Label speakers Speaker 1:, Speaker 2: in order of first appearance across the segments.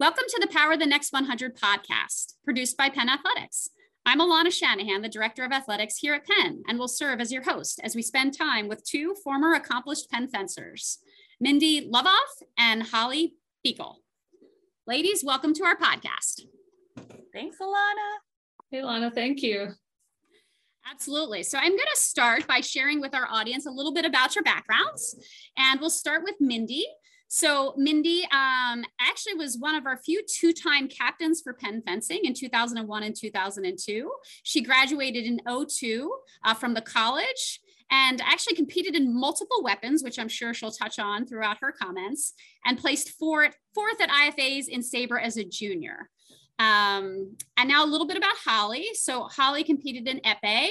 Speaker 1: Welcome to the Power of the Next 100 podcast, produced by Penn Athletics. I'm Alana Shanahan, the Director of Athletics here at Penn, and will serve as your host as we spend time with two former accomplished Penn fencers, Mindy Lvoff and Holly Buechel. Ladies, welcome to our podcast.
Speaker 2: Thanks, Alana.
Speaker 3: Hey, Alana, thank you.
Speaker 1: Absolutely. So I'm going to start by sharing with our audience a little bit about your backgrounds. And we'll start with Mindy. So Mindy um, actually was one of our few two-time captains for Penn fencing in 2001 and 2002. She graduated in 02 uh, from the college and actually competed in multiple weapons, which I'm sure she'll touch on throughout her comments, and placed fourth, fourth at IFAs in Sabre as a junior. Um, and now a little bit about Holly. So Holly competed in epee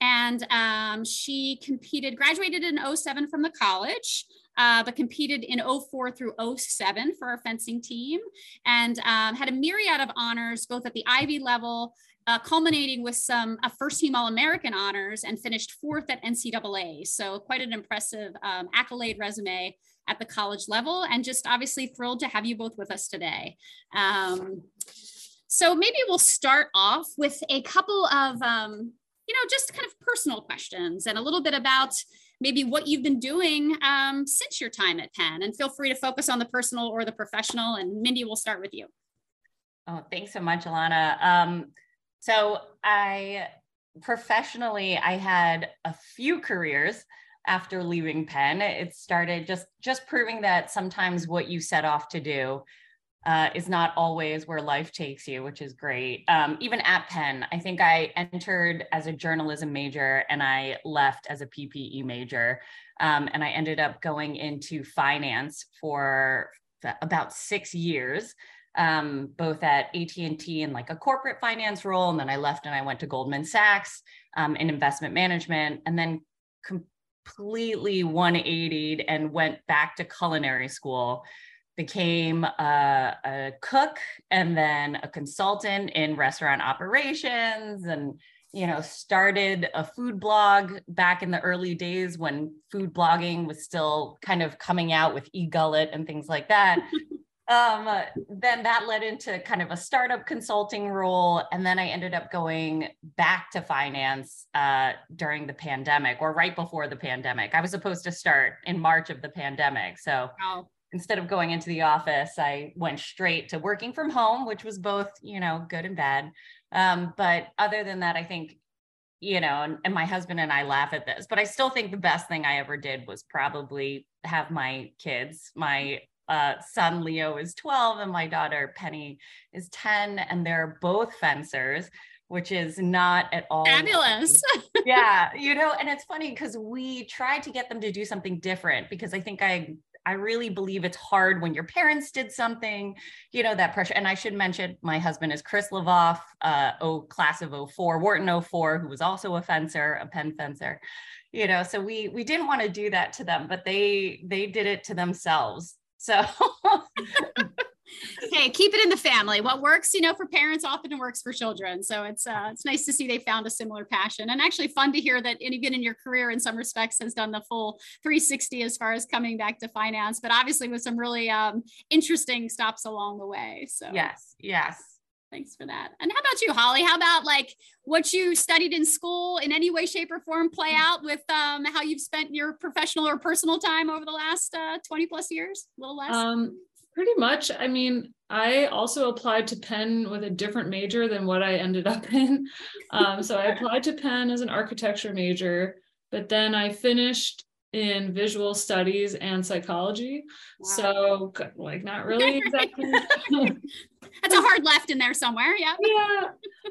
Speaker 1: and um, she competed, graduated in 07 from the college uh, but competed in 04 through 07 for our fencing team and um, had a myriad of honors both at the Ivy level, uh, culminating with some uh, first team All American honors and finished fourth at NCAA. So, quite an impressive um, accolade resume at the college level, and just obviously thrilled to have you both with us today. Um, so, maybe we'll start off with a couple of, um, you know, just kind of personal questions and a little bit about maybe what you've been doing um, since your time at Penn. And feel free to focus on the personal or the professional. And Mindy, we'll start with you.
Speaker 2: Oh, thanks so much, Alana. Um, so I professionally, I had a few careers after leaving Penn. It started just just proving that sometimes what you set off to do uh, is not always where life takes you, which is great. Um, even at Penn, I think I entered as a journalism major and I left as a PPE major. Um, and I ended up going into finance for about six years, um, both at AT&T in like a corporate finance role. And then I left and I went to Goldman Sachs um, in investment management and then completely 180 and went back to culinary school became a, a, cook and then a consultant in restaurant operations and you know started a food blog back in the early days when food blogging was still kind of coming out with egullet and things like that. Um, then that led into kind of a startup consulting role and then i ended up going back to finance uh, during the pandemic or right before the pandemic. I was supposed to start in march of the pandemic so wow instead of going into the office, I went straight to working from home, which was both, you know, good and bad. Um, but other than that, I think, you know, and, and my husband and I laugh at this, but I still think the best thing I ever did was probably have my kids. My uh, son Leo is 12 and my daughter Penny is 10, and they're both fencers which is not at all
Speaker 1: fabulous.
Speaker 2: yeah, you know, and it's funny because we tried to get them to do something different because I think I I really believe it's hard when your parents did something, you know, that pressure. And I should mention my husband is Chris Lvoff, uh, oh, class of 04, Wharton 04, who was also a fencer, a Penn fencer, you know, so we, we didn't want to do that to them, but they, they did it to themselves. So
Speaker 1: hey, keep it in the family. What works, you know, for parents often works for children. So it's uh, it's nice to see they found a similar passion, and actually fun to hear that even in your career, in some respects, has done the full 360 as far as coming back to finance, but obviously with some really um, interesting stops along the way. So
Speaker 2: yes, yes.
Speaker 1: Thanks for that. And how about you, Holly? How about like what you studied in school in any way, shape, or form play mm. out with um, how you've spent your professional or personal time over the last uh, 20 plus years? A little less?
Speaker 3: Um, Pretty much. I mean, I also applied to Penn with a different major than what I ended up in. Um, so I applied to Penn as an architecture major, but then I finished in visual studies and psychology. Wow. So, like, not really exactly.
Speaker 1: That's a hard left in there somewhere. Yeah.
Speaker 3: Yeah.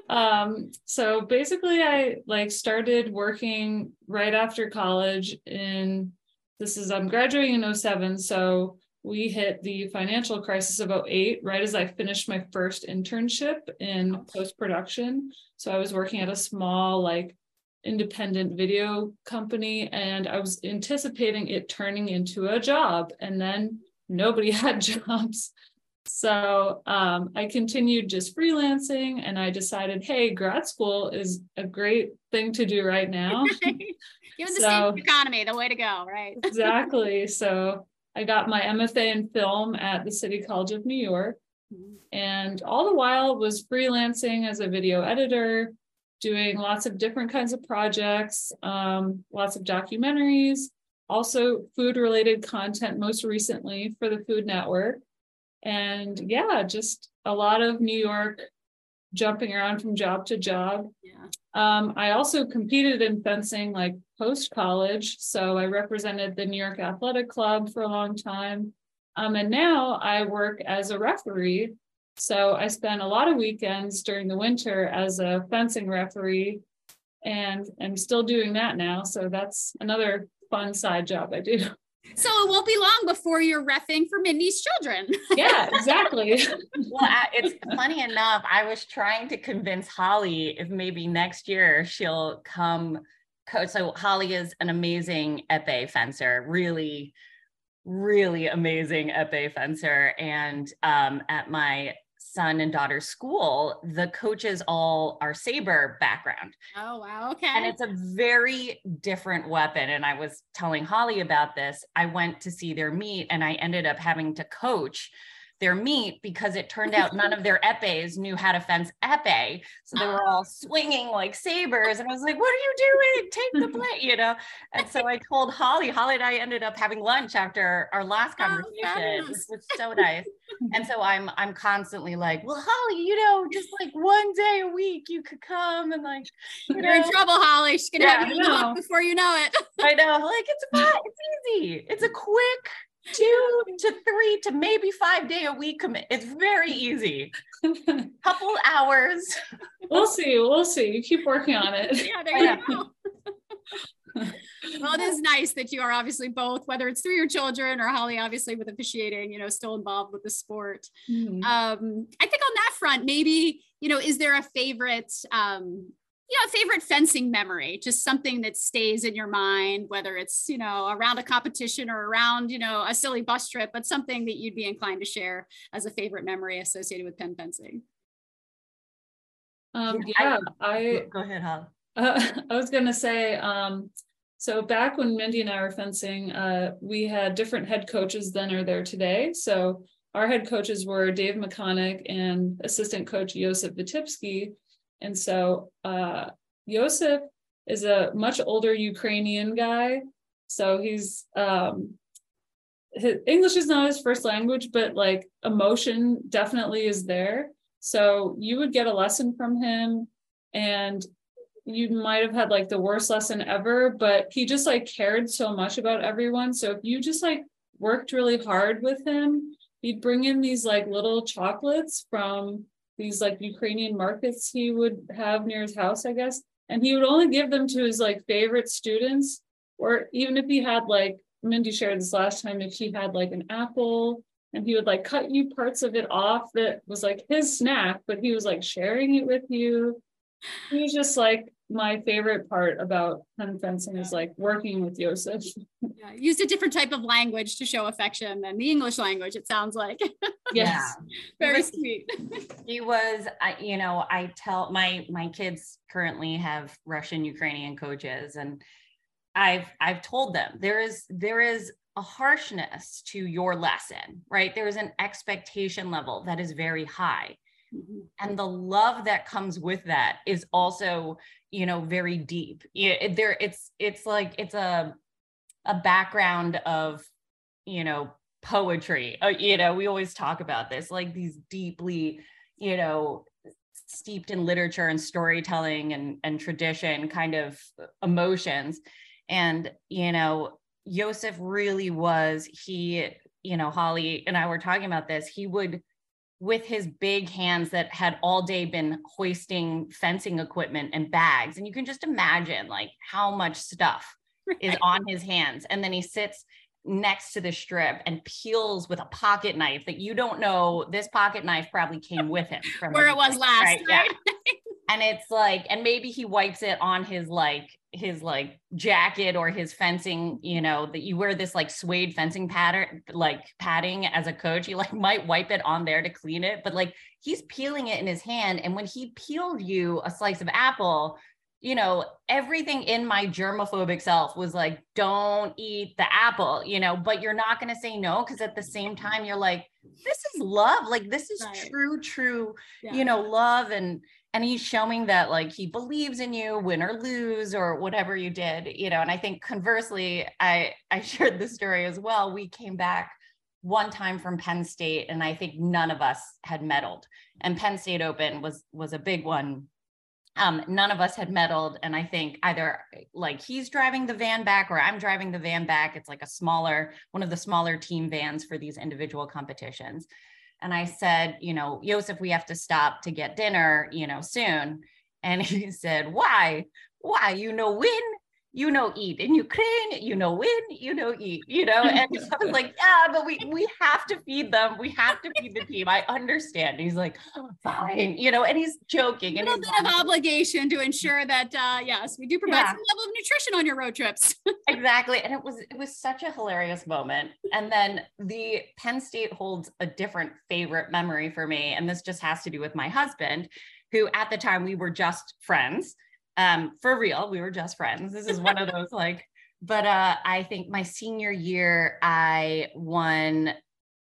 Speaker 3: Um, so basically, I like started working right after college in this is I'm graduating in 07. So we hit the financial crisis of 08 right as I finished my first internship in post production. So I was working at a small, like, independent video company, and I was anticipating it turning into a job. And then nobody had jobs. So um, I continued just freelancing and I decided, hey, grad school is a great thing to do right now.
Speaker 1: Given the so, state economy, the way to go, right?
Speaker 3: exactly. So I got my MFA in film at the City College of New York. And all the while was freelancing as a video editor, doing lots of different kinds of projects, um, lots of documentaries, also food related content, most recently for the Food Network. And yeah, just a lot of New York jumping around from job to job. Yeah. Um, I also competed in fencing like post college. So I represented the New York Athletic Club for a long time. Um, and now I work as a referee. So I spend a lot of weekends during the winter as a fencing referee and I'm still doing that now. So that's another fun side job I do.
Speaker 1: So it won't be long before you're refing for Mindy's children.
Speaker 3: yeah, exactly.
Speaker 2: well, it's funny enough. I was trying to convince Holly if maybe next year she'll come coach. So Holly is an amazing epee fencer, really, really amazing epee fencer. And um, at my son and daughter's school, the coaches all are saber background.
Speaker 1: Oh, wow. Okay.
Speaker 2: And it's a very different weapon. And I was telling Holly about this. I went to see their meet and I ended up having to coach their meet because it turned out none of their epees knew how to fence epee. So they were all swinging like sabers. And I was like, what are you doing? Take the plate, you know? And so I told Holly, Holly and I ended up having lunch after our last oh, conversation, oh, which was so nice. and so I'm, I'm constantly like, well, Holly, you know, just like one day a week you could come and like,
Speaker 1: you are in trouble, Holly. She's going to yeah, have you before you know it.
Speaker 2: I know. Like it's fun. It's easy. It's a quick, two to three to maybe five day a week commit. It's very easy. Couple hours.
Speaker 3: We'll see. We'll see. You keep working on it.
Speaker 1: Yeah, there you go. well, it is nice that you are obviously both, whether it's through your children or Holly, obviously with officiating, you know, still involved with the sport. Mm-hmm. Um, I think on that front, maybe, you know, is there a favorite um, you know, favorite fencing memory, just something that stays in your mind, whether it's, you know, around a competition or around, you know, a silly bus trip, but something that you'd be inclined to share as a favorite memory associated with Penn fencing.
Speaker 3: Um, yeah, I,
Speaker 2: go ahead, Hal.
Speaker 3: Uh, I was going to say, um, so back when Mindy and I were fencing, uh, we had different head coaches then are there today. So our head coaches were Dave Micahnik and assistant coach Josip Vitibski and so uh, Yosef is a much older Ukrainian guy. So he's um, his English is not his first language, but like emotion definitely is there. So you would get a lesson from him, and you might have had like the worst lesson ever, but he just like cared so much about everyone. So if you just like worked really hard with him, he'd bring in these like little chocolates from these like Ukrainian markets he would have near his house, I guess. And he would only give them to his like favorite students, or even if he had like Mindy shared this last time, if he had like an apple and he would like cut you parts of it off that was like his snack, but he was like sharing it with you. He was just like my favorite part about Penn fencing is like working with Joseph.
Speaker 1: Yeah, used a different type of language to show affection than the English language, it sounds like.
Speaker 2: yes.
Speaker 1: Very was, sweet.
Speaker 2: he was, I, you know, I tell my my kids currently have Russian Ukrainian coaches and I've I've told them there is there is a harshness to your lesson, right? There is an expectation level that is very high. Mm-hmm. And the love that comes with that is also you know very deep. It, there it's it's like it's a a background of you know poetry. Uh, you know we always talk about this like these deeply you know steeped in literature and storytelling and and tradition kind of emotions. And you know Joseph really was he you know Holly and I were talking about this he would with his big hands that had all day been hoisting fencing equipment and bags. And you can just imagine like how much stuff is on his hands. And then he sits next to the strip and peels with a pocket knife that you don't know this pocket knife probably came with him
Speaker 1: from where it was last. Right?
Speaker 2: Yeah. and it's like, and maybe he wipes it on his like his like jacket or his fencing, you know, that you wear this like suede fencing pattern, like padding as a coach, you like might wipe it on there to clean it, but like he's peeling it in his hand. And when he peeled you a slice of apple, you know, everything in my germophobic self was like, don't eat the apple, you know, but you're not going to say no because at the same time, you're like, this is love. Like, this is right. true, true, yeah. you know, love. And, and he's showing that like he believes in you win or lose or whatever you did you know and i think conversely i i shared this story as well we came back one time from penn state and i think none of us had medaled and penn state open was was a big one um, none of us had medaled. and i think either like he's driving the van back or i'm driving the van back it's like a smaller one of the smaller team vans for these individual competitions and i said you know Josef we have to stop to get dinner you know soon. And he said why? Why? You know when you know eat in ukraine you know win you know eat you know? And i was like yeah but we we have to feed them we have to feed the team i understand. And he's like oh, fine you know and he's joking
Speaker 1: and a little bit of obligation to ensure that uh yes we do provide yeah. some level of nutrition on your road trips.
Speaker 2: Exactly and it was it was such a hilarious moment. And then the penn state holds a different favorite memory for me and this just has to do with my husband who at the time we were just friends um, for real. We were just friends. This is one of those like, but uh, I think my senior year, I won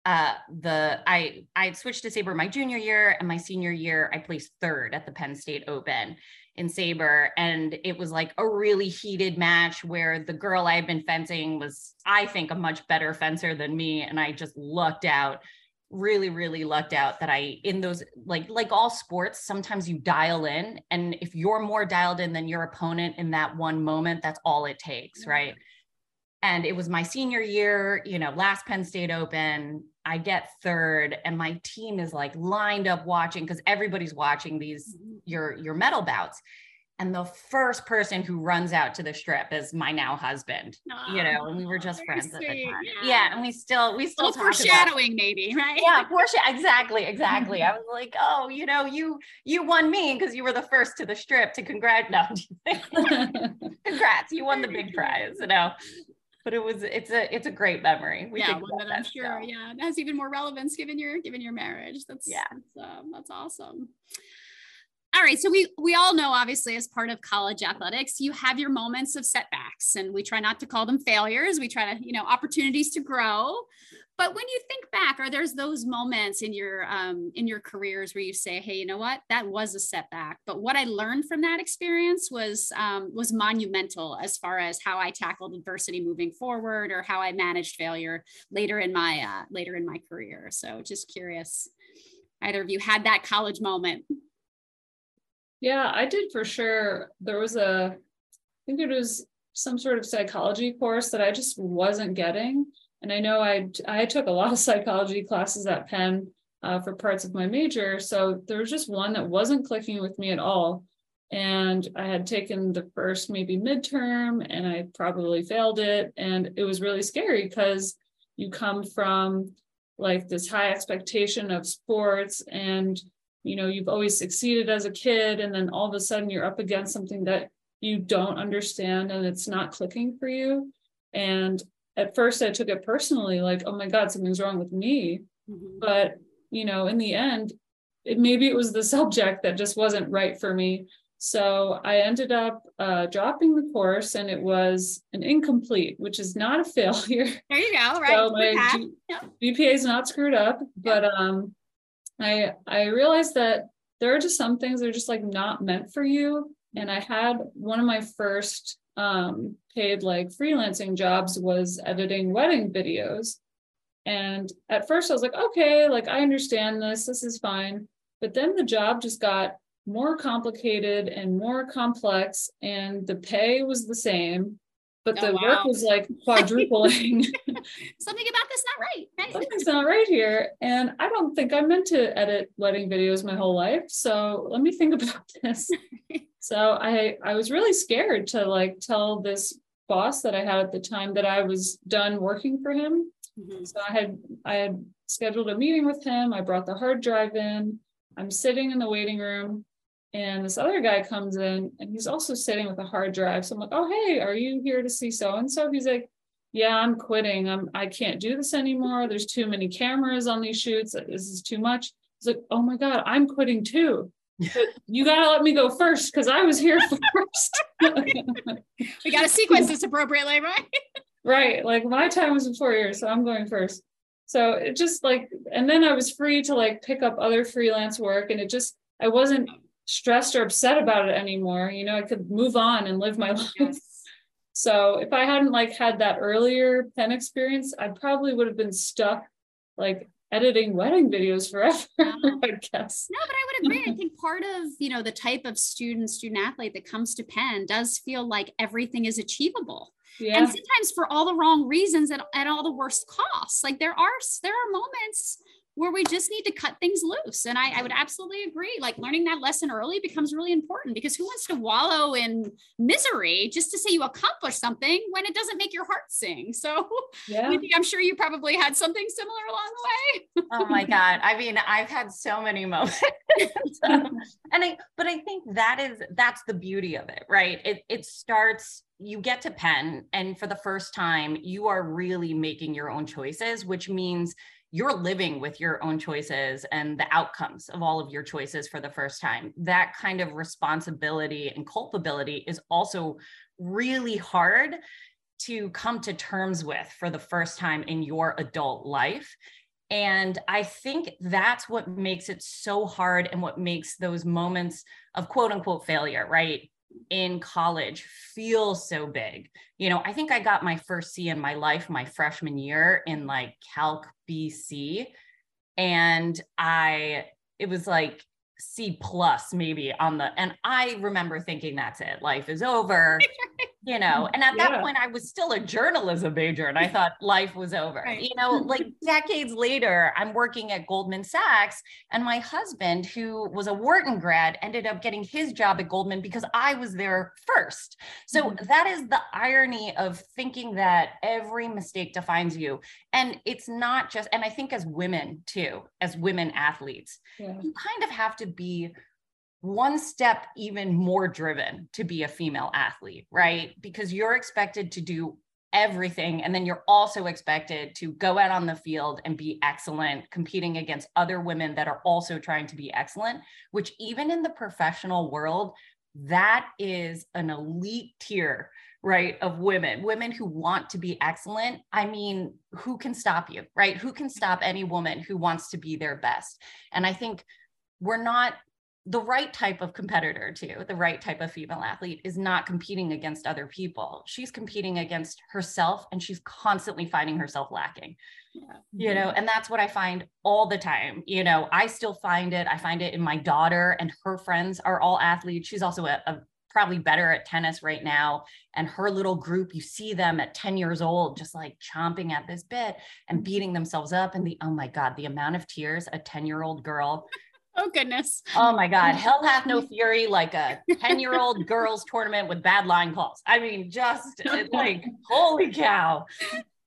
Speaker 2: uh, the I I switched to saber my junior year, and my senior year I placed third at the Penn State Open in saber, and it was like a really heated match where the girl I had been fencing was I think a much better fencer than me, and I just lucked out really really lucked out that i in those like like all sports sometimes you dial in and if you're more dialed in than your opponent in that one moment that's all it takes right? And it was my senior year you know last penn state open i get third and my team is like lined up watching because everybody's watching these mm-hmm. your your medal bouts and the first person who runs out to the strip is my now husband oh, you know and we were just friends sweet. at the time yeah. yeah. and we still we still
Speaker 1: talk foreshadowing maybe right
Speaker 2: yeah foreshadow exactly exactly i was like oh you know you you won me because you were the first to the strip to congratulate no congrats you won the big prize you know but it was it's a it's a great memory
Speaker 1: we yeah one that i'm sure so. yeah it has even more relevance given your given your marriage that's yeah that's, um, that's awesome all right so we we all know obviously as part of college athletics you have your moments of setbacks and we try not to call them failures. We try to you know opportunities to grow. But when you think back are there's those moments in your um, in your careers where you say hey you know what? That was a setback. But what i learned from that experience was um, was monumental as far as how i tackled adversity moving forward or how i managed failure later in my uh, later in my career. So just curious either of you had that college moment
Speaker 3: yeah, I did for sure. There was a, I think it was some sort of psychology course that I just wasn't getting. And I know I I took a lot of psychology classes at Penn uh, for parts of my major. So there was just one that wasn't clicking with me at all. And I had taken the first maybe midterm and I probably failed it. And it was really scary because you come from like this high expectation of sports and you know you've always succeeded as a kid and then all of a sudden you're up against something that you don't understand and it's not clicking for you. And at first i took it personally like oh my god something's wrong with me. Mm-hmm. but you know in the end it, maybe it was the subject that just wasn't right for me. So i ended up uh, dropping the course and it was an incomplete which is not a failure.
Speaker 1: There you go right. So my
Speaker 3: G- gpa is not screwed up but um I I realized that there are just some things that are just like not meant for you. And I had one of my first um, paid like freelancing jobs was editing wedding videos. And at first I was like, okay, like I understand this, this is fine. But then the job just got more complicated and more complex, and the pay was the same but oh, the wow. work was like quadrupling.
Speaker 1: Something about this not right. right.
Speaker 3: Something's not right here. And I don't think I meant to edit wedding videos my whole life. So let me think about this. so I I was really scared to like tell this boss that I had at the time that I was done working for him. Mm-hmm. So I had I had scheduled a meeting with him. I brought the hard drive in. I'm sitting in the waiting room and this other guy comes in and he's also sitting with a hard drive. So I'm like, oh, hey, are you here to see so and so? He's like, yeah, I'm quitting. I'm I can't do this anymore. There's too many cameras on these shoots. This is too much. He's like, oh my God, I'm quitting too. but you gotta let me go first because I was here first.
Speaker 1: we gotta sequence this appropriately, right?
Speaker 3: right. Like my time was in four years, so I'm going first. So it just like, and then I was free to like pick up other freelance work, and it just I wasn't stressed or upset about it anymore. You know, I could move on and live my life. Yes. So if I hadn't like had that earlier Penn experience, I probably would have been stuck like editing wedding videos forever, I guess.
Speaker 1: No, but I would agree. I think part of, you know, the type of student, student athlete that comes to Penn does feel like everything is achievable. Yeah. And sometimes for all the wrong reasons at, at all the worst costs. Like there are there are moments where we just need to cut things loose. And I, I, would absolutely agree. Like learning that lesson early becomes really important because who wants to wallow in misery just to say you accomplished something when it doesn't make your heart sing? So yeah. I'm sure you probably had something similar along the way.
Speaker 2: oh my God. I mean, I've had so many moments. and I, but I think that is, that's the beauty of it, right? It, it starts, you get to Penn and for the first time, you are really making your own choices, which means you're living with your own choices and the outcomes of all of your choices for the first time. That kind of responsibility and culpability is also really hard to come to terms with for the first time in your adult life. And I think that's what makes it so hard and what makes those moments of quote unquote failure, right? In college feel so big. You know, I think I got my first C in my life my freshman year in like Calc BC. And I, it was like C plus maybe on the, and I remember thinking that's it, life is over. you know and at yeah. that point i was still a journalism major and i thought life was over right. you know like decades later i'm working at goldman sachs and my husband who was a wharton grad ended up getting his job at goldman because i was there first so mm-hmm. that is the irony of thinking that every mistake defines you and it's not just and i think as women too as women athletes yeah. you kind of have to be one step even more driven to be a female athlete, right? Because you're expected to do everything. And then you're also expected to go out on the field and be excellent, competing against other women that are also trying to be excellent, which even in the professional world, that is an elite tier, right, of women, women who want to be excellent. I mean, who can stop you, right? Who can stop any woman who wants to be their best? And I think we're not the right type of competitor too the right type of female athlete is not competing against other people. She's competing against herself and she's constantly finding herself lacking. Yeah. you know mm-hmm. and that's what i find all the time. You know i still find it i find it in my daughter and her friends are all athletes. She's also a, a probably better at tennis right now. And her little group you see them at 10 years old just like chomping at this bit and mm-hmm. beating themselves up. And the oh my god the amount of tears a 10 year old girl
Speaker 1: Oh goodness.
Speaker 2: Oh my God. Hell hath no fury like a 10-year-old girls tournament with bad line calls. I mean, just uh, like holy cow.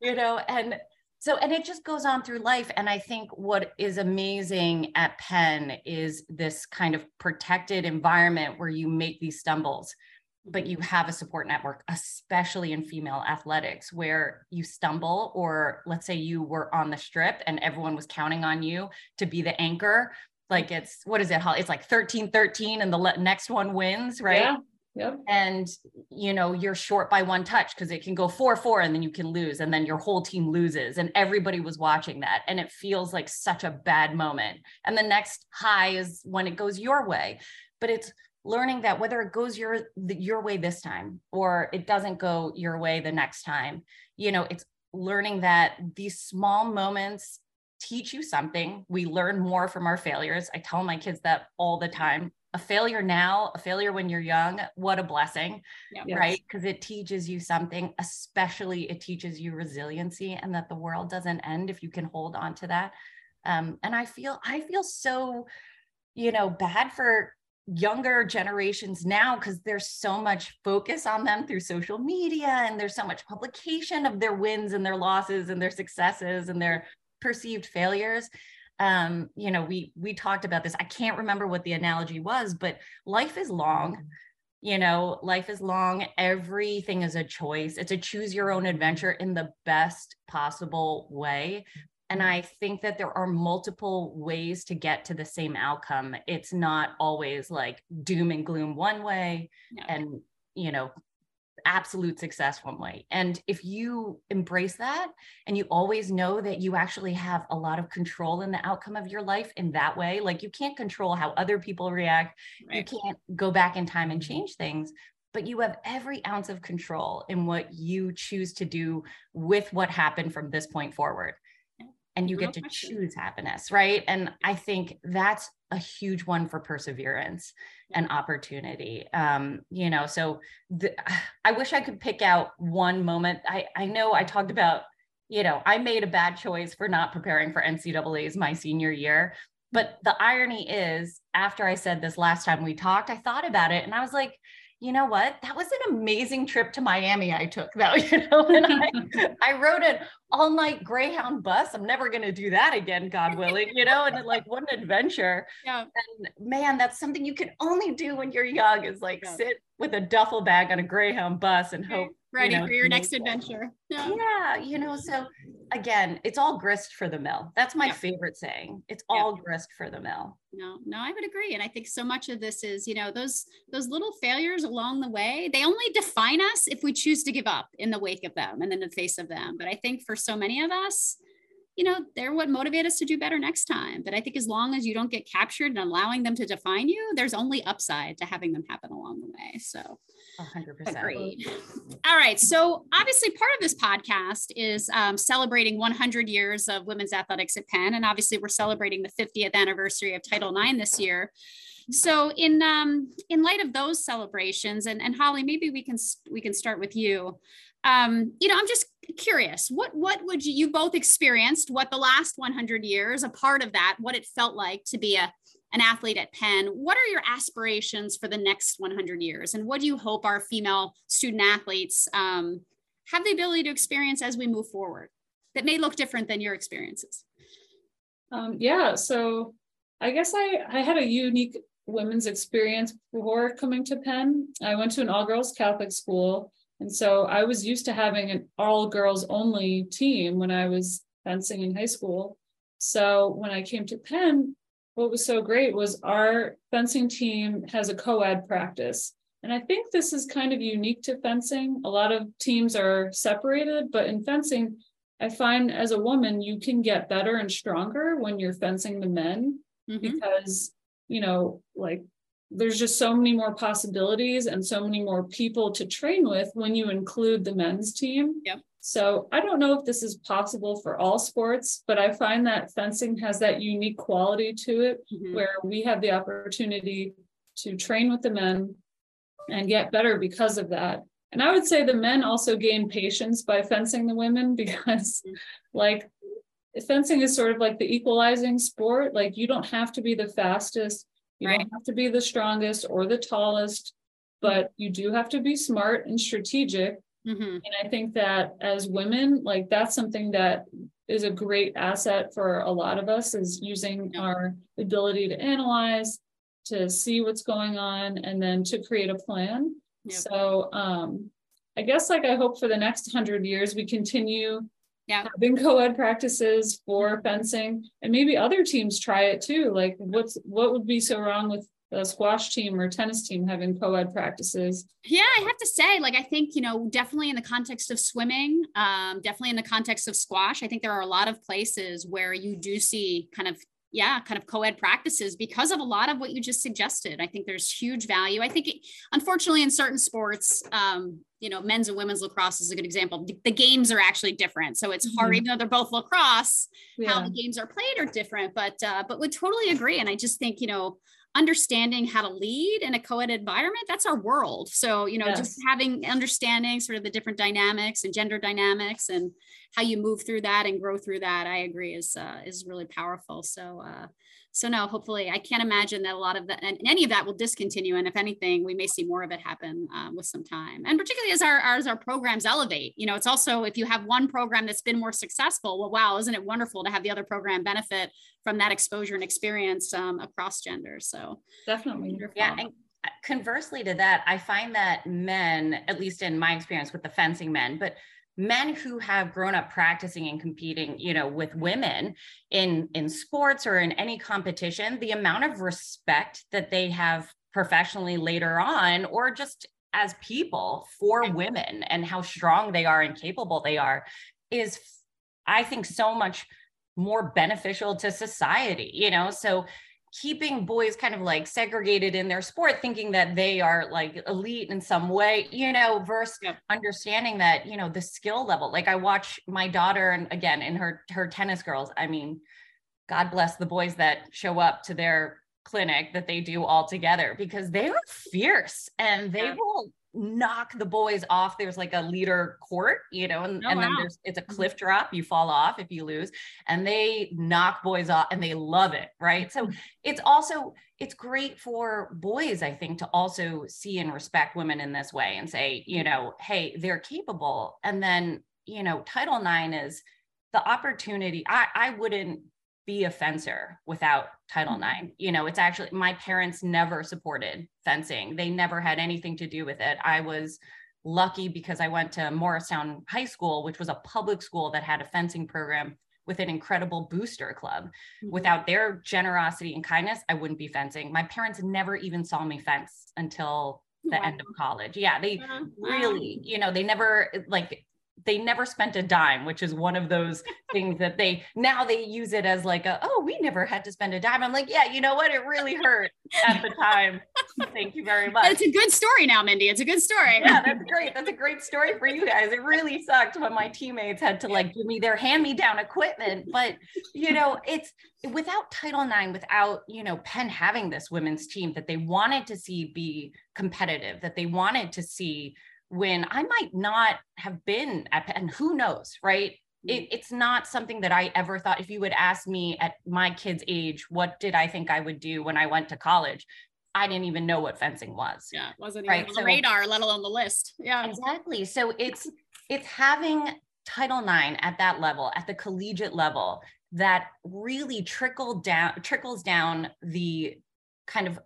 Speaker 2: You know, and so and it just goes on through life. And I think what is amazing at Penn is this kind of protected environment where you make these stumbles but you have a support network, especially in female athletics, where you stumble, or let's say you were on the strip and everyone was counting on you to be the anchor like it's what is it it's like 13 13 and the next one wins right yeah Yep. And you know, you're short by one touch because it can go 4 4 and then you can lose, and then your whole team loses. And everybody was watching that. And it feels like such a bad moment. And the next high is when it goes your way. But it's learning that whether it goes your your way this time or it doesn't go your way the next time, you know, it's learning that these small moments teach you something. We learn more from our failures. I tell my kids that all the time. A failure now, a failure when you're young, what a blessing, yeah. right? Because it teaches you something, especially it teaches you resiliency and that the world doesn't end if you can hold on to that. Um, and I feel, I feel so, you know, bad for younger generations now because there's so much focus on them through social media and there's so much publication of their wins and their losses and their successes and their perceived failures. Um, you know we we talked about this. I can't remember what the analogy was but life is long. You know life is long. Everything is a choice. It's a choose your own adventure in the best possible way. And I think that there are multiple ways to get to the same outcome. It's not always like doom and gloom one way no. and, you know, absolute success one way. And if you embrace that and you always know that you actually have a lot of control in the outcome of your life in that way, like you can't control how other people react, right. you can't go back in time and change things, but you have every ounce of control in what you choose to do with what happened from this point forward and you get to choose happiness, right? And I think that's a huge one for perseverance and opportunity. Um, you know, so the, I wish I could pick out one moment. I I know I talked about, you know, I made a bad choice for not preparing for NCAA's my senior year. But the irony is, after I said this last time we talked, I thought about it and I was like, you know what? That was an amazing trip to Miami I took though, you know, and I, I rode an all night Greyhound bus. I'm never going to do that again, God willing, you know, and like what an adventure. Yeah. And man, that's something you can only do when you're young is like yeah. sit with a duffel bag on a Greyhound bus and hope
Speaker 1: ready you know, for your next adventure.
Speaker 2: Yeah. yeah. you know, so again, it's all grist for the mill. That's my yeah. favorite saying. It's all grist for the mill.
Speaker 1: No, no, I would agree. And I think so much of this is, you know, those those little failures along the way, they only define us if we choose to give up in the wake of them and in the face of them. But I think for so many of us, you know, they're what motivate us to do better next time. But I think as long as you don't get captured and allowing them to define you, there's only upside to having them happen along the way. So
Speaker 2: 100%.
Speaker 1: Agreed. All right. So obviously part of this podcast is um, celebrating 100 years of women's athletics at Penn. And obviously we're celebrating the 50th anniversary of Title IX this year. So in um, in light of those celebrations, and, and Holly, maybe we can we can start with you um, you know, I'm just curious, what what would you you both experienced what the last 100 years, a part of that, what it felt like to be a an athlete at Penn. What are your aspirations for the next 100 years, and what do you hope our female student athletes um, have the ability to experience as we move forward that may look different than your experiences?
Speaker 3: Um, yeah, so I guess I I had a unique women's experience before coming to Penn. I went to an all girls Catholic school and so I was used to having an all girls only team when I was fencing in high school. So when I came to Penn, what was so great was our fencing team has a co ed practice. And I think this is kind of unique to fencing. A lot of teams are separated, but in fencing, I find as a woman, you can get better and stronger when you're fencing the men mm-hmm. because, you know, like there's just so many more possibilities and so many more people to train with when you include the men's team.
Speaker 1: Yep.
Speaker 3: So I don't know if this is possible for all sports, but I find that fencing has that unique quality to it mm-hmm. where we have the opportunity to train with the men and get better because of that. And I would say the men also gain patience by fencing the women because mm-hmm. like fencing is sort of like the equalizing sport. Like you don't have to be the fastest you right. don't have to be the strongest or the tallest, but you do have to be smart and strategic. Mm-hmm. And I think that as women, like that's something that is a great asset for a lot of us is using yeah. our ability to analyze, to see what's going on, and then to create a plan. Yep. So um, I guess like I hope for the next hundred years we continue
Speaker 1: yeah.
Speaker 3: having co-ed practices for fencing and maybe other teams try it too like what's what would be so wrong with a squash team or tennis team having co-ed practices?
Speaker 1: Yeah i have to say like i think you know definitely in the context of swimming um, definitely in the context of squash i think there are a lot of places where you do see kind of yeah, kind of co-ed practices because of a lot of what you just suggested. I think there's huge value. I think, it, unfortunately, in certain sports, um, you know, men's and women's lacrosse is a good example. The, the games are actually different, so it's hard, mm-hmm. even though they're both lacrosse. Yeah. How the games are played are different, but uh, but would totally agree. And I just think you know, understanding how to lead in a co-ed environment that's our world so you know yes. just having understanding sort of the different dynamics and gender dynamics and how you move through that and grow through that i agree is uh, is really powerful so uh, so no hopefully i can't imagine that a lot of that and any of that will discontinue and if anything we may see more of it happen uh, with some time. And particularly as our as our programs elevate you know it's also if you have one program that's been more successful well wow isn't it wonderful to have the other program benefit from that exposure and experience um, across genders so.
Speaker 3: Definitely. Wonderful.
Speaker 2: yeah and conversely to that i find that men at least in my experience with the fencing men but men who have grown up practicing and competing you know with women in in sports or in any competition the amount of respect that they have professionally later on or just as people for women and how strong they are and capable they are is i think so much more beneficial to society you know? So keeping boys kind of like segregated in their sport thinking that they are like elite in some way you know versus understanding that you know the skill level like i watch my daughter and again in her her tennis girls i mean god bless the boys that show up to their clinic that they do all together because they are fierce and they yeah. will knock the boys off. There's like a leader court, you know, and, oh, and then wow. there's it's a mm-hmm. cliff drop. You fall off if you lose, and they knock boys off and they love it, right? So mm-hmm. it's also it's great for boys, I think, to also see and respect women in this way and say, you know, hey, they're capable. And then, you know, Title IX is the opportunity. I I wouldn't be a fencer without Title IX. Mm-hmm. You know, it's actually my parents never supported fencing. They never had anything to do with it. I was lucky because I went to Morristown High School, which was a public school that had a fencing program with an incredible booster club. Mm-hmm. Without their generosity and kindness, I wouldn't be fencing. My parents never even saw me fence until the wow. end of college. Yeah, they uh-huh. really, you know, they never like they never spent a dime, which is one of those things that they now they use it as like a oh we never had to spend a dime. I'm like yeah, you know what? It really hurt at the time. Thank you very much.
Speaker 1: It's a good story now, Mindy. It's a good story.
Speaker 2: yeah, that's great. That's a great story for you guys. It really sucked when my teammates had to like give me their hand me down equipment, but you know it's without Title IX, without you know Penn having this women's team that they wanted to see be competitive, that they wanted to see when I might not have been at and who knows, right? Mm. It, it's not something that I ever thought. If you would ask me at my kid's age, what did I think I would do when I went to college? I didn't even know what fencing was.
Speaker 1: Yeah, it wasn't right? on the so, radar, let alone the list. Yeah,
Speaker 2: exactly. So it's it's having Title IX at that level, at the collegiate level, that really trickle down trickles down the kind of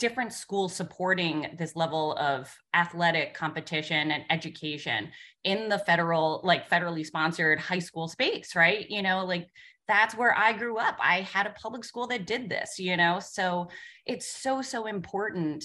Speaker 2: different schools supporting this level of athletic competition and education in the federal like federally sponsored high school space right? You know like that's where i grew up. I had a public school that did this you know? So it's so so important.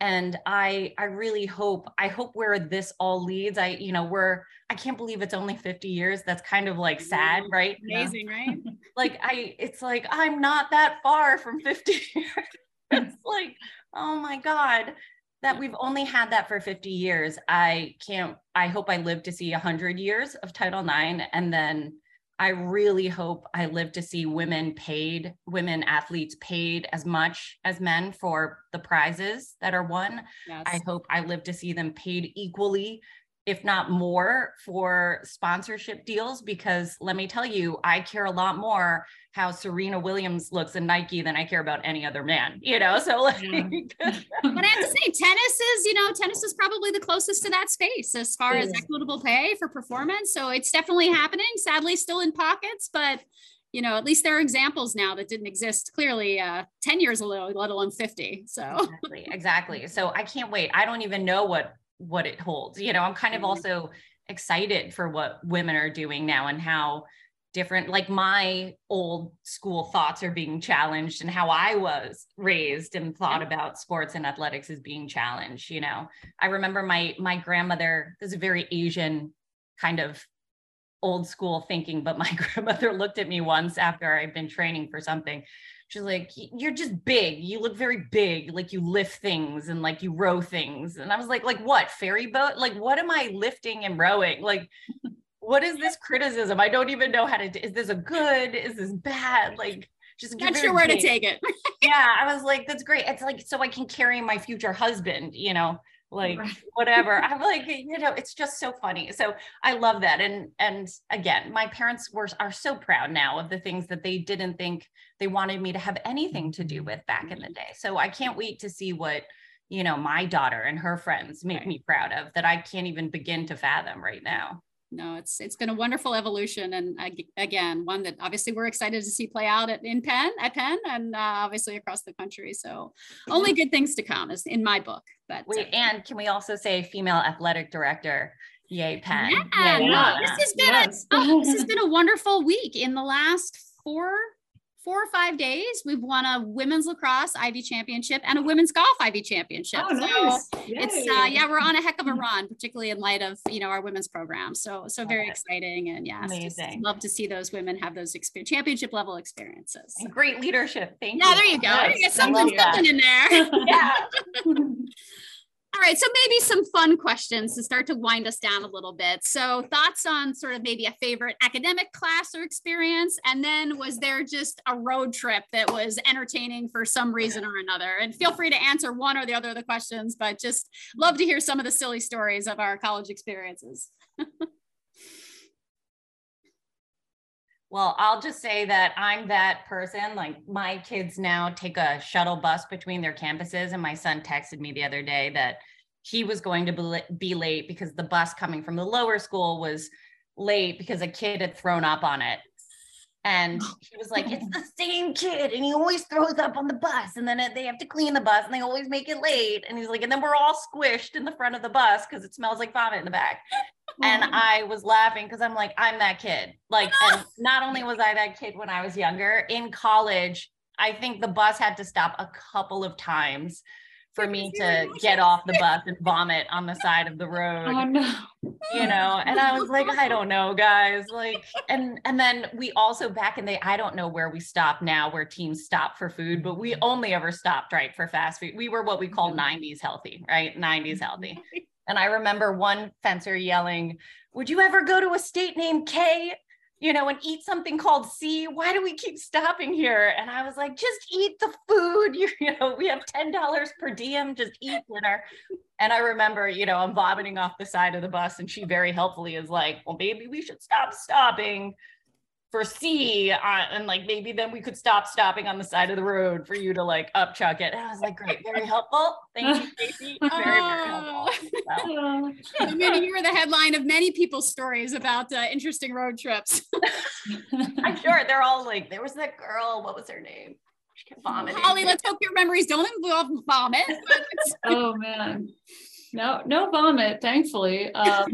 Speaker 2: And i i really hope i hope where this all leads i you know we're i can't believe it's only 50 years. That's kind of like sad right?
Speaker 1: Amazing right?
Speaker 2: Like i it's like i'm not that far from 50 years it's like, oh my God, that we've only had that for 50 years. I can't, I hope I live to see 100 years of Title IX. And then I really hope I live to see women paid, women athletes paid as much as men for the prizes that are won. Yes. I hope I live to see them paid equally if not more, for sponsorship deals. Because let me tell you, I care a lot more how Serena Williams looks in Nike than I care about any other man, you know? So, like, yeah.
Speaker 1: but I have to say, tennis is, you know, tennis is probably the closest to that space as far as equitable pay for performance. So, it's definitely happening, sadly, still in pockets, but you know, at least there are examples now that didn't exist clearly uh, 10 years ago, let alone 50. So
Speaker 2: exactly, exactly. So I can't wait. I don't even know what what it holds. You know, I'm kind of mm-hmm. also excited for what women are doing now and how different like my old school thoughts are being challenged and how I was raised and thought about sports and athletics is being challenged, you know. I remember my my grandmother, this is a very Asian kind of old school thinking, but my grandmother looked at me once after I'd been training for something she's like you're just big. You look very big. Like you lift things and like you row things. And i was like like what ferry boat? Like what am i lifting and rowing? Like what is this criticism? I don't even know how to is this a good? Is this bad? Like just
Speaker 1: not sure where big. to take it.
Speaker 2: Yeah i was like that's great. It's like so i can carry my future husband you know like right. whatever. I'm like you know it's just so funny. So i love that. And and again my parents were are so proud now of the things that they didn't think they wanted me to have anything to do mm-hmm. with back in the mm-hmm. day. So i can't wait to see what you know my daughter and her friends make me proud of that i can't even begin to fathom right now
Speaker 1: no, it's it's been a wonderful evolution, and again, one that obviously we're excited to see play out at in Penn at Penn, and uh, obviously across the country. So, only good things to come, is in my book. But
Speaker 2: wait, uh, and can we also say female athletic director? Yay, Penn.
Speaker 1: Yeah,
Speaker 2: Yay,
Speaker 1: no, this has been
Speaker 3: Yes.
Speaker 1: a oh, this has been a wonderful week. In the last four four or five days, we've won a women's lacrosse Ivy championship and a women's golf Ivy championship.
Speaker 3: Oh,
Speaker 1: So
Speaker 3: nice.
Speaker 1: it's uh, yeah, we're on a heck of a run, particularly in light of you know our women's program. So so very
Speaker 2: it.
Speaker 1: exciting and yeah,
Speaker 2: Amazing.
Speaker 1: love to see those women have those experience championship level experiences.
Speaker 2: And great leadership. Thank
Speaker 1: Yeah,
Speaker 2: you.
Speaker 1: there you go. There you go.
Speaker 3: Yes,
Speaker 1: Something, something in there.
Speaker 2: Yeah.
Speaker 1: All right, so maybe some fun questions to start to wind us down a little bit. So, thoughts on sort of maybe a favorite academic class or experience? And then, was there just a road trip that was entertaining for some reason or another? And feel free to answer one or the other of the questions, but just love to hear some of the silly stories of our college experiences.
Speaker 2: Well, I'll just say that I'm that person. Like my kids now take a shuttle bus between their campuses, and my son texted me the other day that he was going to be late because the bus coming from the lower school was late because a kid had thrown up on it. And he was like, "It's the same kid, and he always throws up on the bus, and then they have to clean the bus, and they always make it late." And he's like, "And then we're all squished in the front of the bus because it smells like vomit in the back." and I was laughing because I'm like, I'm that kid. Like, and not only was I that kid when I was younger, in college, I think the bus had to stop a couple of times for me to get off the bus and vomit on the side of the road,
Speaker 3: oh no.
Speaker 2: you know. And I was like, I don't know, guys. Like, and and then we also back in the I don't know where we stop now, where teams stop for food, but we only ever stopped right for fast food. We were what we call 90s healthy, right? 90s healthy. And I remember one fencer yelling, Would you ever go to a state named K, you know, and eat something called C? Why do we keep stopping here? And I was like, Just eat the food. You, you know, we have $10 per diem, just eat dinner. And I remember, you know, I'm vomiting off the side of the bus, and she very helpfully is like, Well, maybe we should stop stopping for C, uh, and like maybe then we could stop stopping on the side of the road for you to like upchuck it. And I was like, great, very helpful. Thank you, Casey. Very, very helpful. So.
Speaker 1: I'm going to hear the headline of many people's stories about uh, interesting road trips.
Speaker 2: I'm sure they're all like, there was that girl, what was her name? She kept vomiting.
Speaker 1: Holly, let's hope your memories don't involve vomit.
Speaker 3: oh man no no vomit thankfully um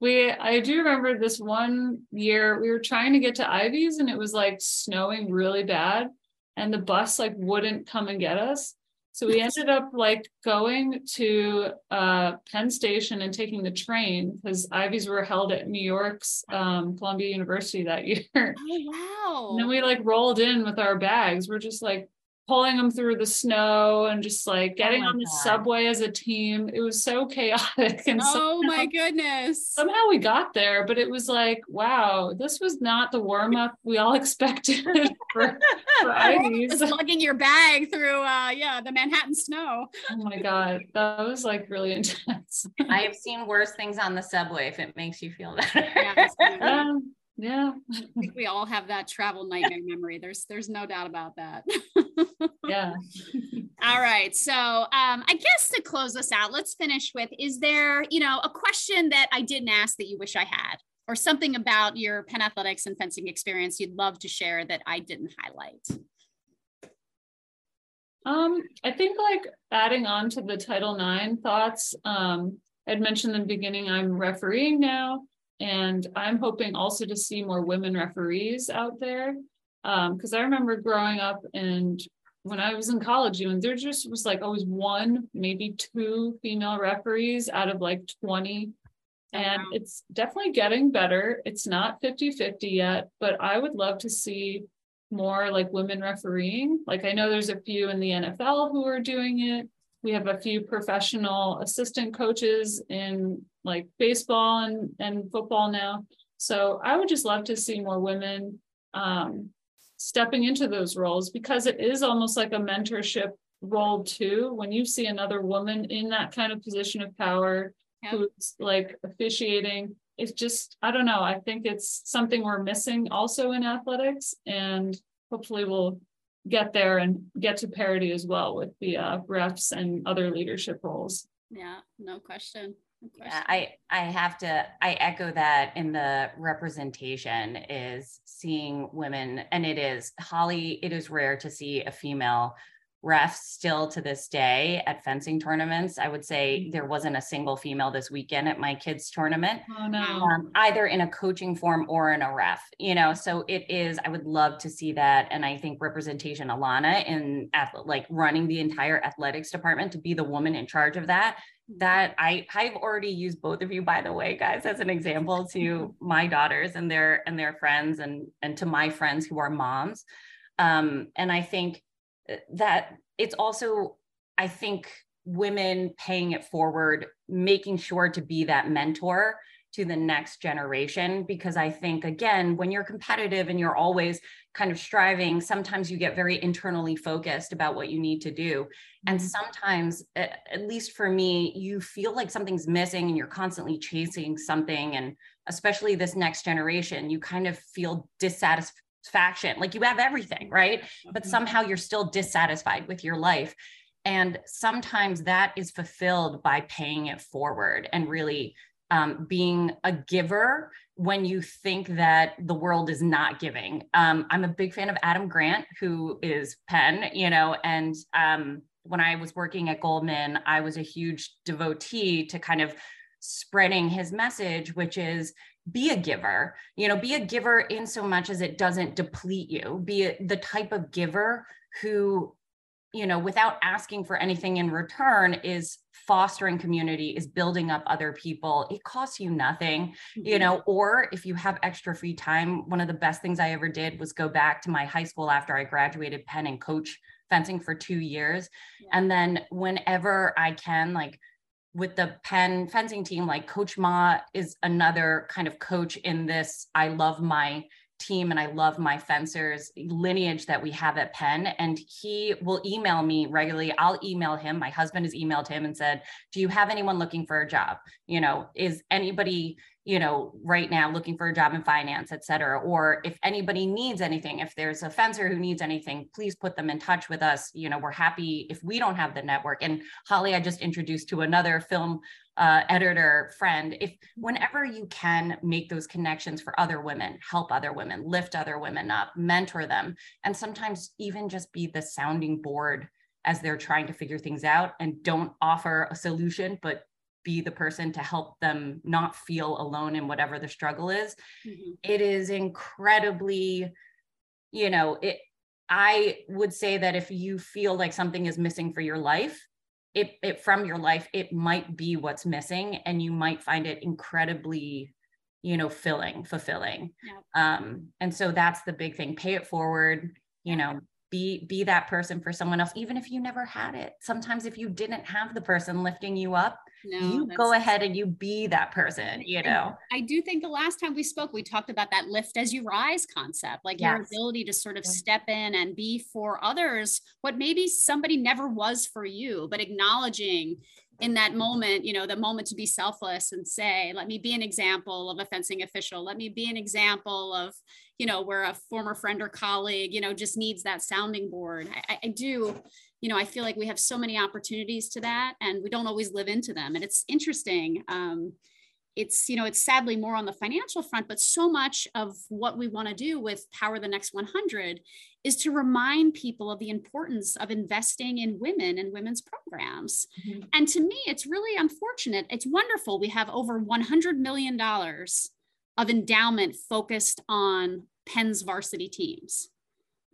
Speaker 3: we i do remember this one year we were trying to get to Ivies and it was like snowing really bad and the bus like wouldn't come and get us so we ended up like going to uh, Penn Station and taking the train because Ivies were held at New York's um, Columbia University that year.
Speaker 1: Oh, wow.
Speaker 3: And then we like rolled in with our bags. We're just like pulling them through the snow and just like getting
Speaker 2: my
Speaker 3: on the
Speaker 2: God.
Speaker 3: subway as a team. It was so chaotic. And so,
Speaker 1: oh my goodness.
Speaker 3: somehow we got there, but it was like, wow, this was not the warm up we all expected for, for Ivies.
Speaker 1: Lugging your bag through uh yeah, the Manhattan snow.
Speaker 3: Oh my God. That was like really intense.
Speaker 2: I have seen worse things on the subway if it makes you feel better.
Speaker 1: Yeah,
Speaker 3: yeah.
Speaker 1: I think we all have that travel nightmare memory. There's there's no doubt about that.
Speaker 3: Yeah.
Speaker 1: All right. So um, I guess to close this out, let's finish with is there, you know, a question that I didn't ask that you wish I had, or something about your Penn athletics and fencing experience you'd love to share that I didn't highlight?
Speaker 3: Um, I think like adding on to the Title IX thoughts, um, I'd mentioned in the beginning, I'm refereeing now, and I'm hoping also to see more women referees out there. Um, because I remember growing up and when I was in college, even there just was like always one, maybe two female referees out of like 20.
Speaker 1: Oh,
Speaker 3: And
Speaker 1: wow.
Speaker 3: it's definitely getting better. It's not 50 50 yet, but I would love to see more like women refereeing. Like I know there's a few in the NFL who are doing it. We have a few professional assistant coaches in like baseball and, and football now. So I would just love to see more women um, stepping into those roles because it is almost like a mentorship role too. When you see another woman in that kind of position of power who's like officiating, it's just, I don't know. I think it's something we're missing also in athletics and hopefully we'll get there and get to parity as well with the uh, refs and other leadership roles.
Speaker 1: Yeah, no question. No question.
Speaker 2: Yeah, I I have to I echo that in the representation is seeing women and it is Holly it is rare to see a female refs still to this day at fencing tournaments. I would say
Speaker 1: Mm-hmm.
Speaker 2: there wasn't a single female this weekend at my kids' tournament,
Speaker 3: Oh no.
Speaker 2: um, either in a coaching form or in a ref. You know, so it is. I would love to see that, and I think representation, Alana, in like running the entire athletics department to be the woman in charge of that. That I I've already used both of you, by the way, guys, as an example to my daughters and their and their friends, and and to my friends who are moms. Um, and I think that it's also i think women paying it forward making sure to be that mentor to the next generation. Because i think again when you're competitive and you're always kind of striving sometimes you get very internally focused about what you need to do. And mm-hmm. sometimes at least for me you feel like something's missing and you're constantly chasing something. And especially this next generation you kind of feel dissatisfaction like you have everything right but somehow you're still dissatisfied with your life. And sometimes that is fulfilled by paying it forward and really um, being a giver when you think that the world is not giving. Um, I'm a big fan of Adam Grant, who is Penn, you know, and um, when I was working at Goldman, I was a huge devotee to kind of spreading his message, which is be a giver you know be a giver in so much as it doesn't deplete you. Be a, the type of giver who you know without asking for anything in return is fostering community is building up other people. It costs you nothing you mm-hmm. know or if you have extra free time one of the best things i ever did was go back to my high school after i graduated penn and coach fencing for two years.
Speaker 1: Yeah.
Speaker 2: and then whenever i can like with the Penn fencing team, like Coach Ma is another kind of coach in this. I love my team and I love my fencers lineage that we have at Penn. And he will email me regularly. I'll email him. My husband has emailed him and said, Do you have anyone looking for a job? You know, is anybody, you know, right now looking for a job in finance, et cetera? Or if anybody needs anything, if there's a fencer who needs anything, please put them in touch with us. You know, we're happy if we don't have the network. And Holly, I just introduced to another film uh, editor friend. If whenever you can make those connections for other women, help other women, lift other women up, mentor them, and sometimes even just be the sounding board as they're trying to figure things out and don't offer a solution, but be the person to help them not feel alone in whatever the struggle is
Speaker 1: Mhm.
Speaker 2: it is incredibly you know it i would say that if you feel like something is missing for your life it, it from your life it might be what's missing and you might find it incredibly you know filling fulfilling. Um and so that's the big thing. Pay it forward you know be be that person for someone else even if you never had it. Sometimes if you didn't have the person lifting you up
Speaker 1: No,
Speaker 2: you go ahead and you be that person you know
Speaker 1: I do think the last time we spoke, we talked about that lift as you rise concept, like your ability to sort of step in and be for others what maybe somebody never was for you, but acknowledging in that moment, you know, the moment to be selfless and say, let me be an example of a fencing official. Let me be an example of, you know, where a former friend or colleague, you know, just needs that sounding board. I- I do, you know, I feel like we have so many opportunities to that and we don't always live into them. And it's interesting. Um, it's you know it's sadly more on the financial front but so much of what we want to do with power the next 100 is to remind people of the importance of investing in women and women's programs
Speaker 2: Mhm.
Speaker 1: and to me it's really unfortunate it's wonderful we have over 100 million dollars of endowment focused on penn's varsity teams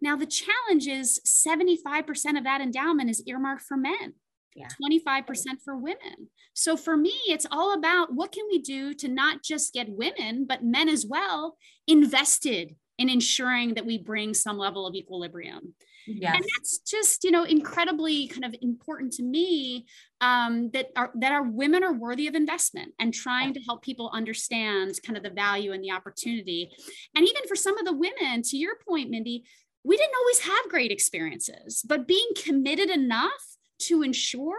Speaker 1: now the challenge is 75% of that endowment is earmarked for men
Speaker 2: Yeah.
Speaker 1: 25% for women. So for me, it's all about what can we do to not just get women, but men as well invested in ensuring that we bring some level of equilibrium.
Speaker 2: yes
Speaker 1: And that's just, you know, incredibly kind of important to me um, that our that our women are worthy of investment and trying to help people understand kind of the value and the opportunity. And even for some of the women, to your point, Mindy, we didn't always have great experiences, but being committed enough to ensure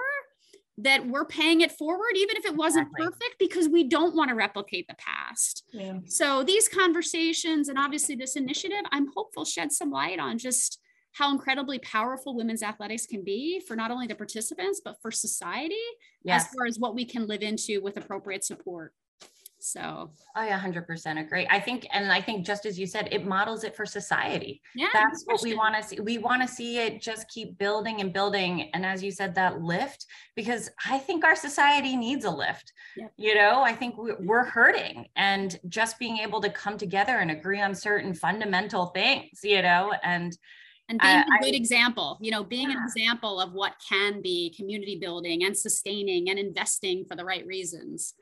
Speaker 1: that we're paying it forward, even if it wasn't
Speaker 2: Exactly.
Speaker 1: perfect, because we don't want to replicate the past.
Speaker 3: Yeah.
Speaker 1: So these conversations and obviously this initiative, I'm hopeful shed some light on just how incredibly powerful women's athletics can be for not only the participants but for society
Speaker 2: yes
Speaker 1: as far as what we can live into with appropriate support. So
Speaker 2: I 100% agree. I think, and I think just as you said, it models it for society.
Speaker 1: yeah,
Speaker 2: That's what we want to see. We want to see it just keep building and building. And as you said, that lift, because I think our society needs a lift.
Speaker 1: Yep.
Speaker 2: You know, I think we- we're hurting and just being able to come together and agree on certain fundamental things, you know, and
Speaker 1: and being
Speaker 2: I-
Speaker 1: a good example, you know, being an example of what can be community building and sustaining and investing for the right reasons.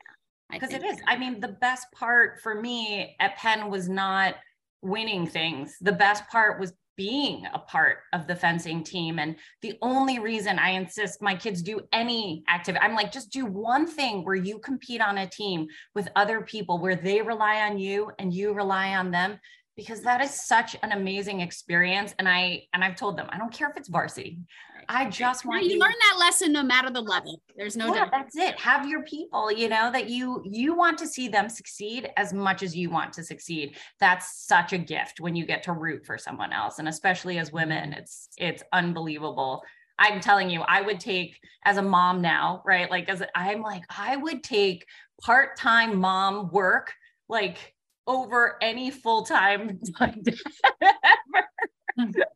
Speaker 2: Because it is I mean, the best part for me at Penn was not winning things. The best part was being a part of the fencing team. And the only reason I insist my kids do any activity, I'm like, just do one thing where you compete on a team with other people where they rely on you and you rely on them because that is such an amazing experience and i and i've told them i don't care if it's varsity i just want
Speaker 1: you
Speaker 2: you
Speaker 1: learn that lesson no matter the level. There's no
Speaker 2: yeah,
Speaker 1: doubt.
Speaker 2: that's it. Have your people, you know, that you you want to see them succeed as much as you want to succeed. That's such a gift when you get to root for someone else. And especially as women, it's it's unbelievable. I'm telling you, I would take as a mom now, right? Like as I'm like, I would take part-time mom work like over any full-time hmm.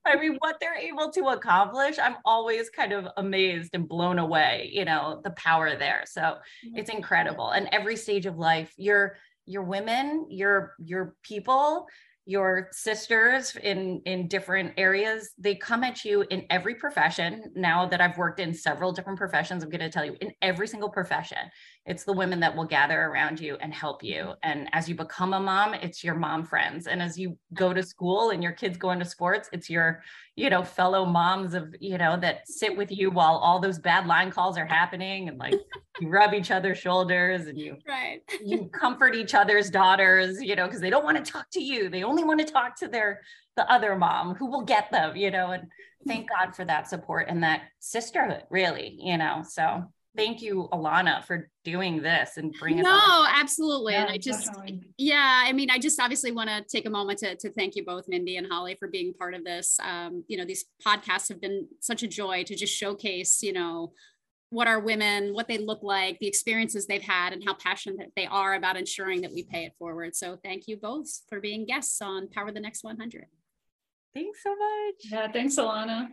Speaker 2: I mean, what they're able to accomplish, I'm always kind of amazed and blown away, you know, the power there. So hmm. it's incredible. And every stage of life, your your women, your your people, your sisters in in different areas, they come at you in every profession. Now that I've worked in several different professions, I'm going to tell you in every single profession, it's the women that will gather around you and help you. Mm-hmm. And as you become a mom, it's your mom friends. And as you go to school and your kids go into sports, it's your, you know, fellow moms of, you know, that sit with you while all those bad line calls are happening and like you rub each other's shoulders and you
Speaker 1: Right.
Speaker 2: you comfort each other's daughters, you know, because they don't want to talk to you. They only want to talk to their the other mom who will get them, you know, and thank God for that support and that sisterhood, really, you know. So thank you, Alana, for doing this and bringing us
Speaker 1: No, absolutely. and I just,
Speaker 3: definitely.
Speaker 1: yeah, I mean, I just obviously want to take a moment to, to thank you both, Mindy and Holly, for being part of this. Um, you know, these podcasts have been such a joy to just showcase, you know, what our women, what they look like, the experiences they've had, and how passionate they are about ensuring that we pay it forward. So thank you both for being guests on Power the Next 100.
Speaker 2: Thanks so much.
Speaker 3: Yeah, thanks, Alana.